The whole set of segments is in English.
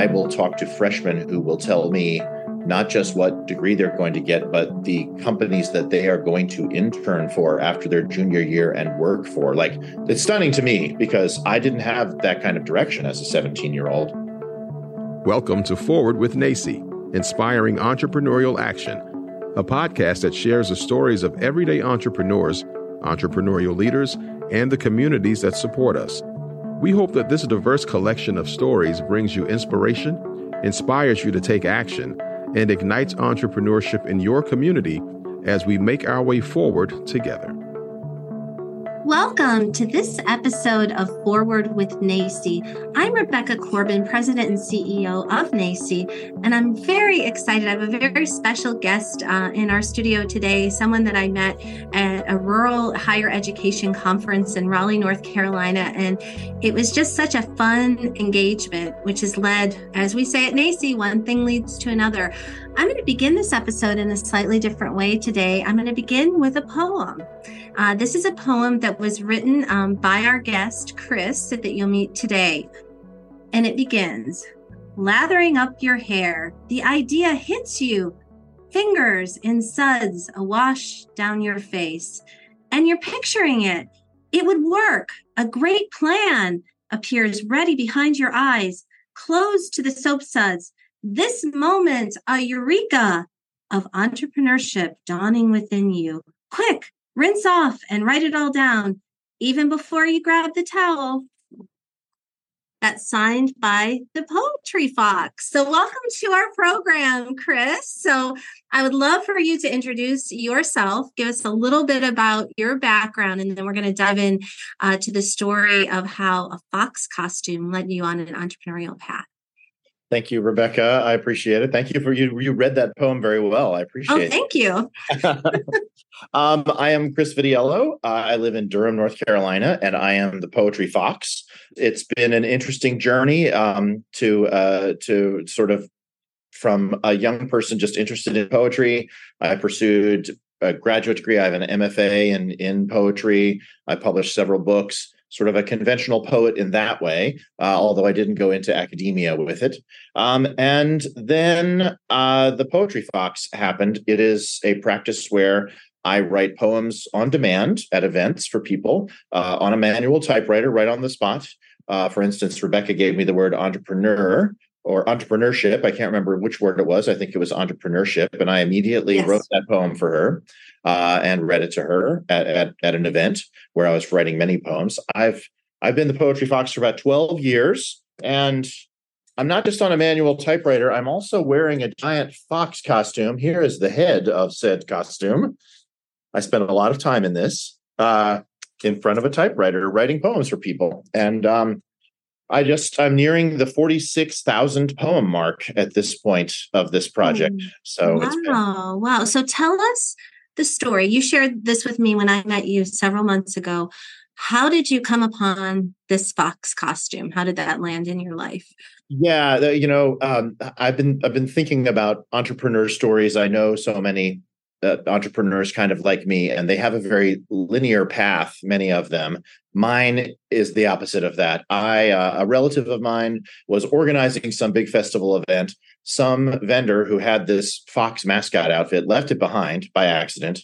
I will talk to freshmen who will tell me not just what degree they're going to get, but the companies that they are going to intern for after their junior year and work for. Like, it's stunning to me because I didn't have that kind of direction as a 17 year old. Welcome to Forward with NACCE, Inspiring Entrepreneurial Action, a podcast that shares the stories of everyday entrepreneurs, entrepreneurial leaders, and the communities that support us. We hope that this diverse collection of stories brings you inspiration, inspires you to take action, and ignites entrepreneurship in your community as we make our way forward together. Welcome to this episode of Forward with NACCE. I'm Rebecca Corbin, President and CEO of NACCE, and I'm very excited. I have a very special guest uh, in our studio today, someone that I met at a rural higher education conference in Raleigh, North Carolina. And it was just such a fun engagement, which has led, as we say at NACCE, one thing leads to another. I'm going to begin this episode in a slightly different way today. I'm going to begin with a poem. Uh, this is a poem that was written um, by our guest, Chris, that you'll meet today. And it begins Lathering up your hair, the idea hits you, fingers in suds awash down your face. And you're picturing it. It would work. A great plan appears ready behind your eyes, close to the soap suds this moment, a eureka of entrepreneurship dawning within you. Quick, rinse off and write it all down, even before you grab the towel. That's signed by the Poetry Fox. So, welcome to our program, Chris. So, I would love for you to introduce yourself, give us a little bit about your background, and then we're going to dive in uh, to the story of how a fox costume led you on an entrepreneurial path. Thank you, Rebecca. I appreciate it. Thank you for you. You read that poem very well. I appreciate. Oh, thank you. um, I am Chris Vitiello. Uh, I live in Durham, North Carolina, and I am the Poetry Fox. It's been an interesting journey um, to uh, to sort of from a young person just interested in poetry. I pursued a graduate degree. I have an MFA in in poetry. I published several books sort of a conventional poet in that way, uh, although I didn't go into academia with it. Um, and then uh, the Poetry Fox happened. It is a practice where I write poems on demand at events for people uh, on a manual typewriter right on the spot. Uh, for instance, Rebecca gave me the word entrepreneur or entrepreneurship. I can't remember which word it was. I think it was entrepreneurship. And I immediately yes. wrote that poem for her uh, and read it to her at, at, at an event where I was writing many poems. I've I've been the Poetry Fox for about 12 years. And I'm not just on a manual typewriter, I'm also wearing a giant fox costume. Here is the head of said costume. I spent a lot of time in this uh, in front of a typewriter writing poems for people. And um, I just I'm nearing the 46,000 poem mark at this point of this project. Mm. So wow, been- wow. So tell us the story. You shared this with me when I met you several months ago. How did you come upon this fox costume? How did that land in your life? Yeah, you know, um, I've been I've been thinking about entrepreneur stories. I know so many uh, entrepreneurs kind of like me, and they have a very linear path, many of them. Mine is the opposite of that. I, uh, a relative of mine, was organizing some big festival event. Some vendor who had this Fox mascot outfit left it behind by accident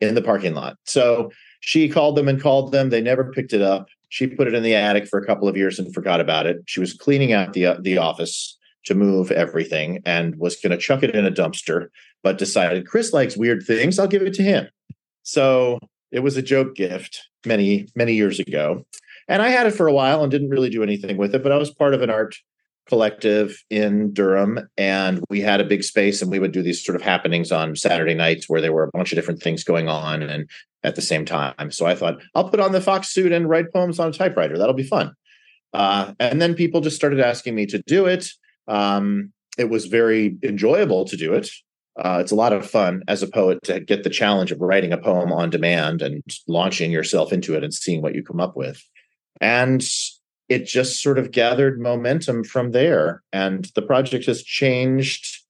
in the parking lot. So she called them and called them. They never picked it up. She put it in the attic for a couple of years and forgot about it. She was cleaning out the uh, the office to move everything and was going to chuck it in a dumpster but decided Chris likes weird things. I'll give it to him. So it was a joke gift many, many years ago. And I had it for a while and didn't really do anything with it, but I was part of an art collective in Durham and we had a big space and we would do these sort of happenings on Saturday nights where there were a bunch of different things going on and at the same time. So I thought I'll put on the fox suit and write poems on a typewriter. That'll be fun. Uh, and then people just started asking me to do it. Um, it was very enjoyable to do it. Uh, it's a lot of fun as a poet to get the challenge of writing a poem on demand and launching yourself into it and seeing what you come up with. And it just sort of gathered momentum from there. And the project has changed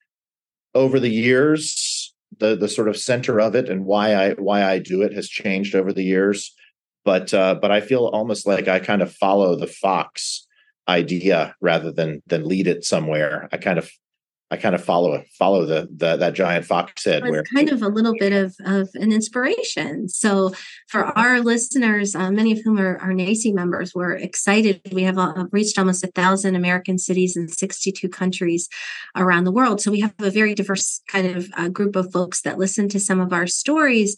over the years. The the sort of center of it and why I why I do it has changed over the years. But uh, but I feel almost like I kind of follow the fox idea rather than than lead it somewhere. I kind of I kind of follow follow the, the that giant fox head. It's where kind of a little bit of, of an inspiration. So for our listeners, uh, many of whom are, are NACCE members, we're excited. We have uh, reached almost a thousand American cities in 62 countries around the world. So we have a very diverse kind of uh, group of folks that listen to some of our stories.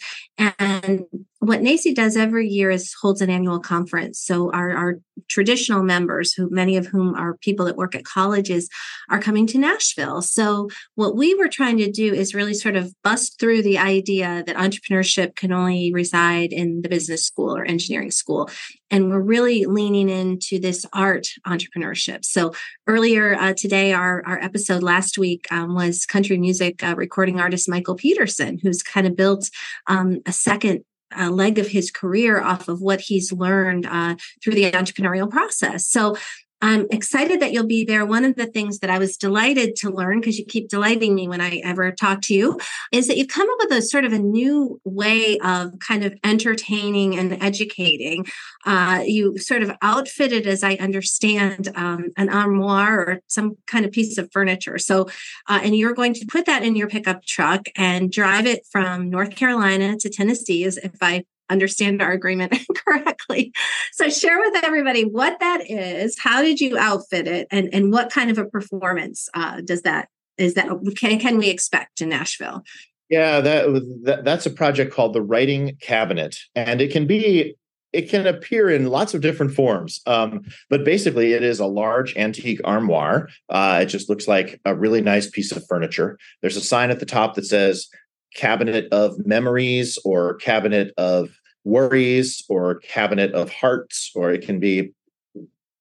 And what NACCE does every year is holds an annual conference. So our, our traditional members, who many of whom are people that work at colleges, are coming to Nashville. So what we were trying to do is really sort of bust through the idea that entrepreneurship can only reside in the business school or engineering school. And we're really leaning into this art entrepreneurship. So earlier uh, today, our, our episode last week um, was country music uh, recording artist Michael Peterson, who's kind of built um, a second a leg of his career off of what he's learned uh, through the entrepreneurial process. So I'm excited that you'll be there. One of the things that I was delighted to learn, because you keep delighting me when I ever talk to you, is that you've come up with a sort of a new way of kind of entertaining and educating. Uh, you sort of outfitted, as I understand, um, an armoire or some kind of piece of furniture. So, uh, and you're going to put that in your pickup truck and drive it from North Carolina to Tennessee, as if I understand our agreement correctly. So share with everybody what that is. How did you outfit it, and and what kind of a performance uh, does that is that can can we expect in Nashville? Yeah, that, that that's a project called the Writing Cabinet, and it can be it can appear in lots of different forms. Um, but basically, it is a large antique armoire. Uh, it just looks like a really nice piece of furniture. There's a sign at the top that says cabinet of memories or cabinet of worries or cabinet of hearts or it can be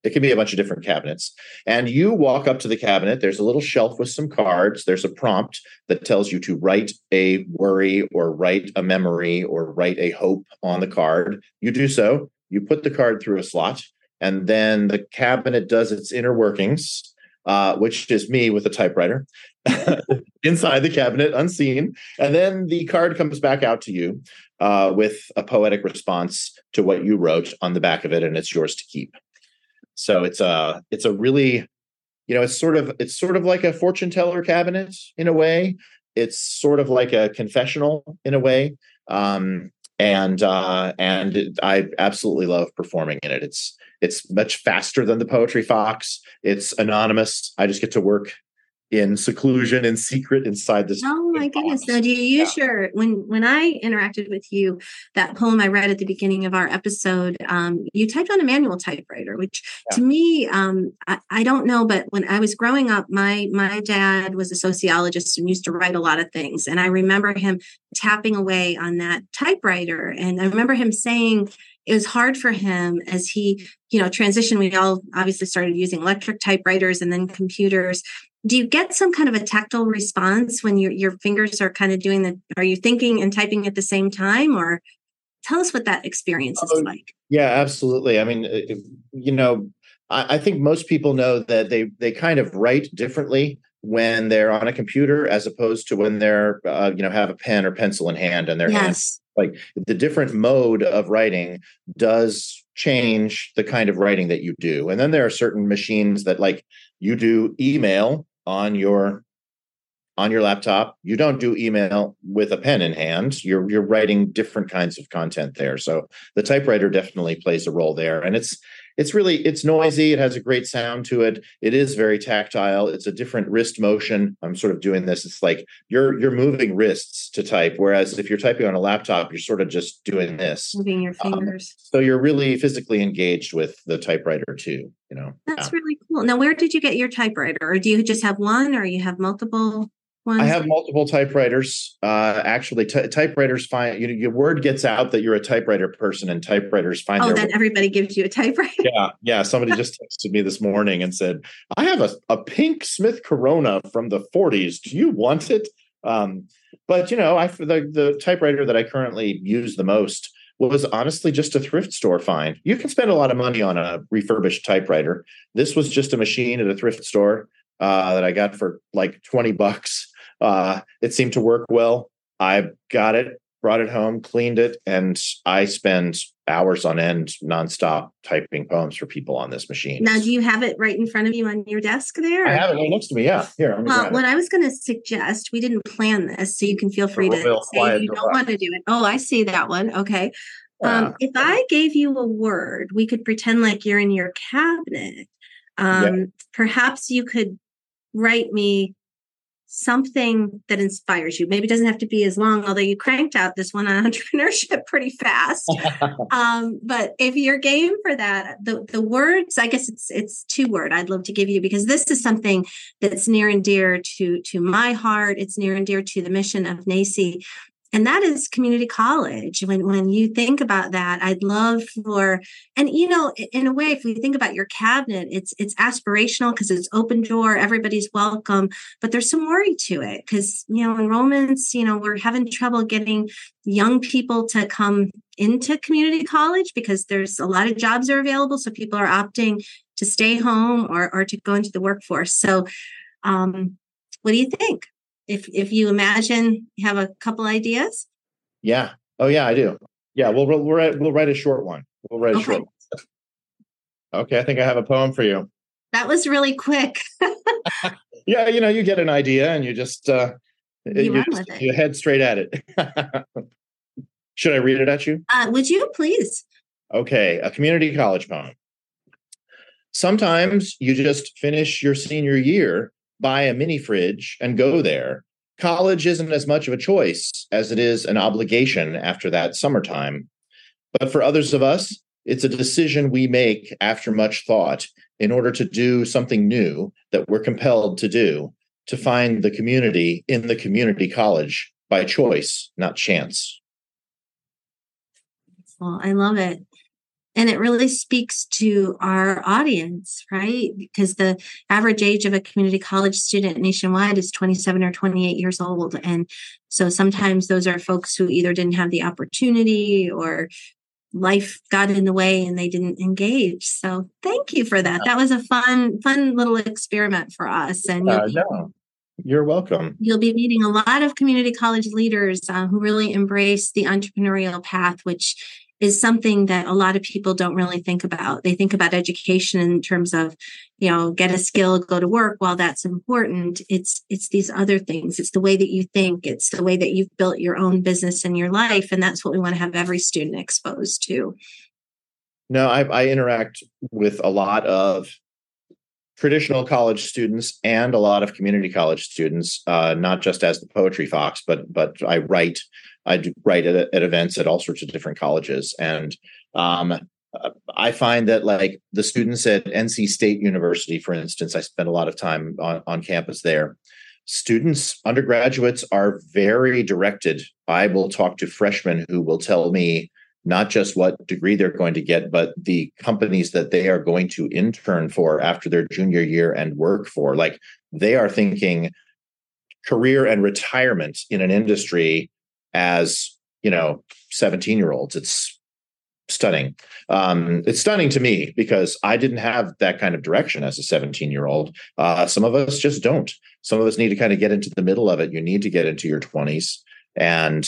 it can be a bunch of different cabinets. And you walk up to the cabinet there's a little shelf with some cards there's a prompt that tells you to write a worry or write a memory or write a hope on the card. You do so you put the card through a slot and then the cabinet does its inner workings uh, which is me with a typewriter inside the cabinet, unseen. And then the card comes back out to you uh, with a poetic response to what you wrote on the back of it, and it's yours to keep. So it's a it's a really, you know, it's sort of it's sort of like a fortune teller cabinet in a way. It's sort of like a confessional in a way. Um, and uh, and I absolutely love performing in it. It's it's much faster than the Poetry Fox. It's anonymous. I just get to work in seclusion and secret inside this. Oh my goodness! Now, do you use yeah. your when when I interacted with you that poem I read at the beginning of our episode? Um, you typed on a manual typewriter, which yeah. to me, um, I, I, don't know, but when I was growing up, my my dad was a sociologist and used to write a lot of things, and I remember him tapping away on that typewriter, and I remember him saying it was hard for him as he you know transitioned we all obviously started using electric typewriters and then computers do you get some kind of a tactile response when your your fingers are kind of doing the are you thinking and typing at the same time or tell us what that experience is oh, like? yeah absolutely. I mean uh, you know I, I think most people know that they they kind of write differently when they're on a computer as opposed to when they're uh, you know have a pen or pencil in hand and their yes. like the different mode of writing does change the kind of writing that you do. And then there are certain machines that like you do email on your on your laptop. You don't do email with a pen in hand. You're you're writing different kinds of content there. So the typewriter definitely plays a role there. And it's it's really it's noisy it has a great sound to it. It is very tactile it's a different wrist motion. I'm sort of doing this it's like you're you're moving wrists to type whereas if you're typing on a laptop you're sort of just doing this. Moving your um, fingers. um, so you're really physically engaged with the typewriter too you know? That's yeah. really cool. Now where did you get your typewriter? Or do you just have one or you have multiple ones? I have multiple typewriters. Uh, actually, t- typewriters find you know, your word gets out that you're a typewriter person, and typewriters find. Oh, then everybody gives you a typewriter. Yeah, yeah. Somebody just texted me this morning and said, "I have a, a pink Smith Corona from the '40s. Do you want it?" Um, but you know, I the the typewriter that I currently use the most was honestly just a thrift store find. You can spend a lot of money on a refurbished typewriter. This was just a machine at a thrift store uh, that I got for like 20 bucks. Uh, it seemed to work well. I got it, brought it home, cleaned it, and I spend hours on end nonstop typing poems for people on this machine. Now, do you have it right in front of you on your desk there? I have it right next to me. Yeah. Here. Well, what I was going to suggest, we didn't plan this, so you can feel free to say you don't want to do it. Oh, I see that one. Okay. Um, if I gave you a word, we could pretend like you're in your cabinet. Um, yeah. Perhaps you could write me something that inspires you. Maybe it doesn't have to be as long, although you cranked out this one on entrepreneurship pretty fast. um, but if you're game for that, the the words, I guess it's it's two word I'd love to give you because this is something that's near and dear to to my heart. It's near and dear to the mission of NACCE and that is community college. When when you think about that i'd love for and you know in a way if we think about your cabinet it's it's aspirational because it's open door everybody's welcome but there's some worry to it because you know enrollments you know we're having trouble getting young people to come into community college because there's a lot of jobs are available so people are opting to stay home or or to go into the workforce. So um what do you think if if you imagine you have a couple ideas? Yeah. Oh yeah i do. Yeah we'll we'll write we'll write a short one. We'll write a okay. short one. okay i think i have a poem for you. That was really quick. Yeah you know you get an idea and you just uh you, you, just, you head straight at it. Should i read it at you? Uh, would you please? Okay a community college poem. Sometimes you just finish your senior year buy a mini fridge and go there. College isn't as much of a choice as it is an obligation after that summertime. But for others of us, it's a decision we make after much thought in order to do something new that we're compelled to do, to find the community in the community college by choice, not chance. Well, I love it and it really speaks to our audience right? Because the average age of a community college student nationwide is 27 or 28 years old. And so sometimes those are folks who either didn't have the opportunity or life got in the way and they didn't engage. So thank you for that. That was a fun fun little experiment for us. And uh, no. You're welcome. You'll be meeting a lot of community college leaders uh, who really embrace the entrepreneurial path, which is something that a lot of people don't really think about. They think about education in terms of, you know, get a skill, go to work. While that's important, it's it's these other things. It's the way that you think. It's the way that you've built your own business in your life, and that's what we want to have every student exposed to. No, I, I interact with a lot of traditional college students and a lot of community college students, uh, not just as the poetry fox, but but I write I do write at, at events at all sorts of different colleges, and um, I find that like the students at NC State University, for instance, I spend a lot of time on, on campus there. Students, undergraduates are very directed. I will talk to freshmen who will tell me not just what degree they're going to get, but the companies that they are going to intern for after their junior year and work for. Like they are thinking career and retirement in an industry as you know 17 year olds it's stunning. Um, it's stunning to me because i didn't have that kind of direction as a 17 year old uh, some of us just don't. Some of us need to kind of get into the middle of it. You need to get into your 20s and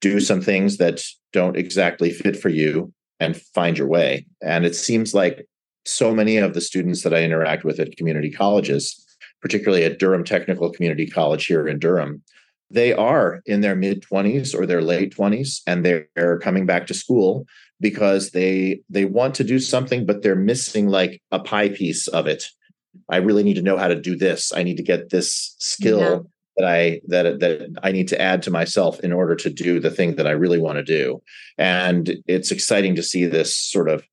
do some things that don't exactly fit for you and find your way. And it seems like so many of the students that i interact with at community colleges particularly at durham technical community college here in durham they are in their mid 20s or their late 20s and they're coming back to school because they they want to do something but they're missing like a pie piece of it. I really need to know how to do this. I need to get this skill yeah. that i that that i need to add to myself in order to do the thing that i really want to do. And it's exciting to see this sort of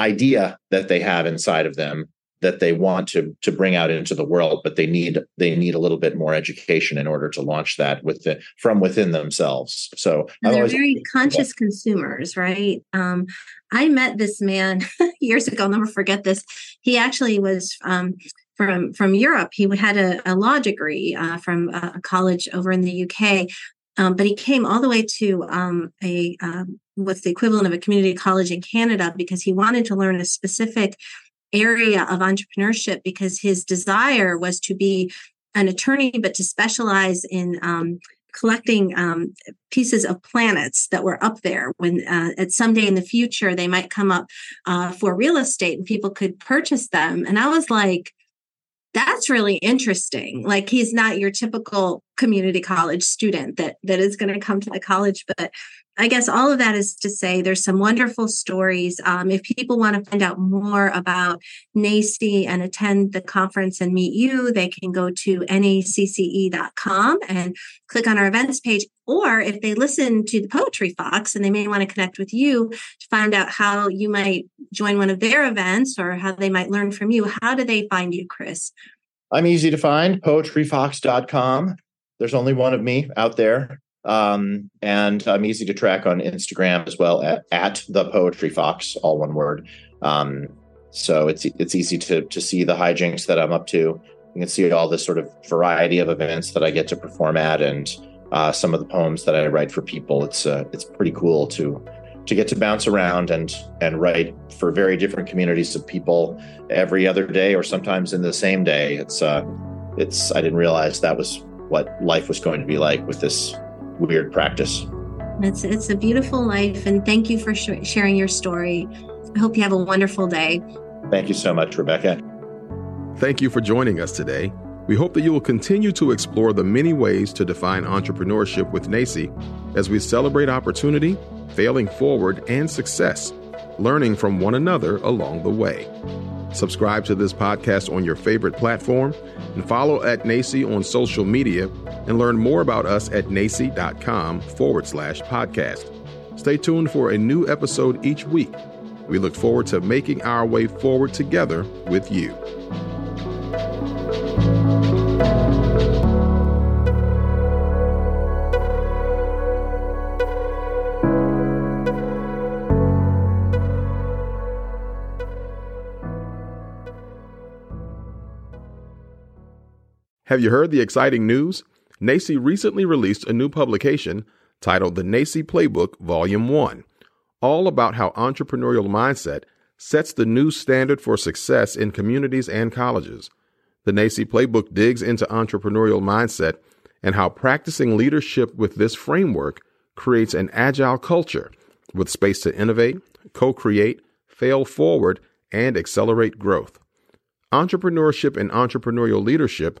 idea that they have inside of them that they want to to bring out into the world but they need they need a little bit more education in order to launch that with the from within themselves. So they're very conscious consumers right? Um, i met this man years ago i'll never forget this. He actually was um, from from europe. He had a, a law degree uh, from a college over in the uk um, but he came all the way to um, a um, what's the equivalent of a community college in Canada because he wanted to learn a specific area of entrepreneurship because his desire was to be an attorney, but to specialize in um, collecting um, pieces of planets that were up there when uh, at someday in the future they might come up uh, for real estate and people could purchase them. And i was like that's really interesting. Like he's not your typical community college student that that is going to come to the college but I guess all of that is to say there's some wonderful stories. Um, if people want to find out more about NACCE and attend the conference and meet you, they can go to nacce.com and click on our events page. Or if they listen to the Poetry Fox and they may want to connect with you to find out how you might join one of their events or how they might learn from you, how do they find you, Chris? I'm easy to find, poetryfox.com. There's only one of me out there. Um, and I'm easy to track on Instagram as well at, at the Poetry Fox, all one word. Um, so it's it's easy to to see the hijinks that I'm up to. You can see all this sort of variety of events that I get to perform at, and uh, some of the poems that I write for people. It's uh, it's pretty cool to to get to bounce around and and write for very different communities of people every other day, or sometimes in the same day. It's uh, it's I didn't realize that was what life was going to be like with this weird practice. It's it's a beautiful life, and thank you for sh- sharing your story. I hope you have a wonderful day. Thank you so much, Rebecca. Thank you for joining us today. We hope that you will continue to explore the many ways to define entrepreneurship with NACCE as we celebrate opportunity, failing forward, and success, learning from one another along the way. Subscribe to this podcast on your favorite platform and follow at NACCE on social media and learn more about us at nacce.com forward slash podcast. Stay tuned for a new episode each week. We look forward to making our way forward together with you. Have you heard the exciting news? NACCE recently released a new publication titled The NACCE Playbook Volume 1, all about how entrepreneurial mindset sets the new standard for success in communities and colleges. The NACCE Playbook digs into entrepreneurial mindset and how practicing leadership with this framework creates an agile culture with space to innovate, co create, fail forward, and accelerate growth. Entrepreneurship and entrepreneurial leadership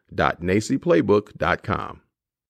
www.nacceplaybook.com.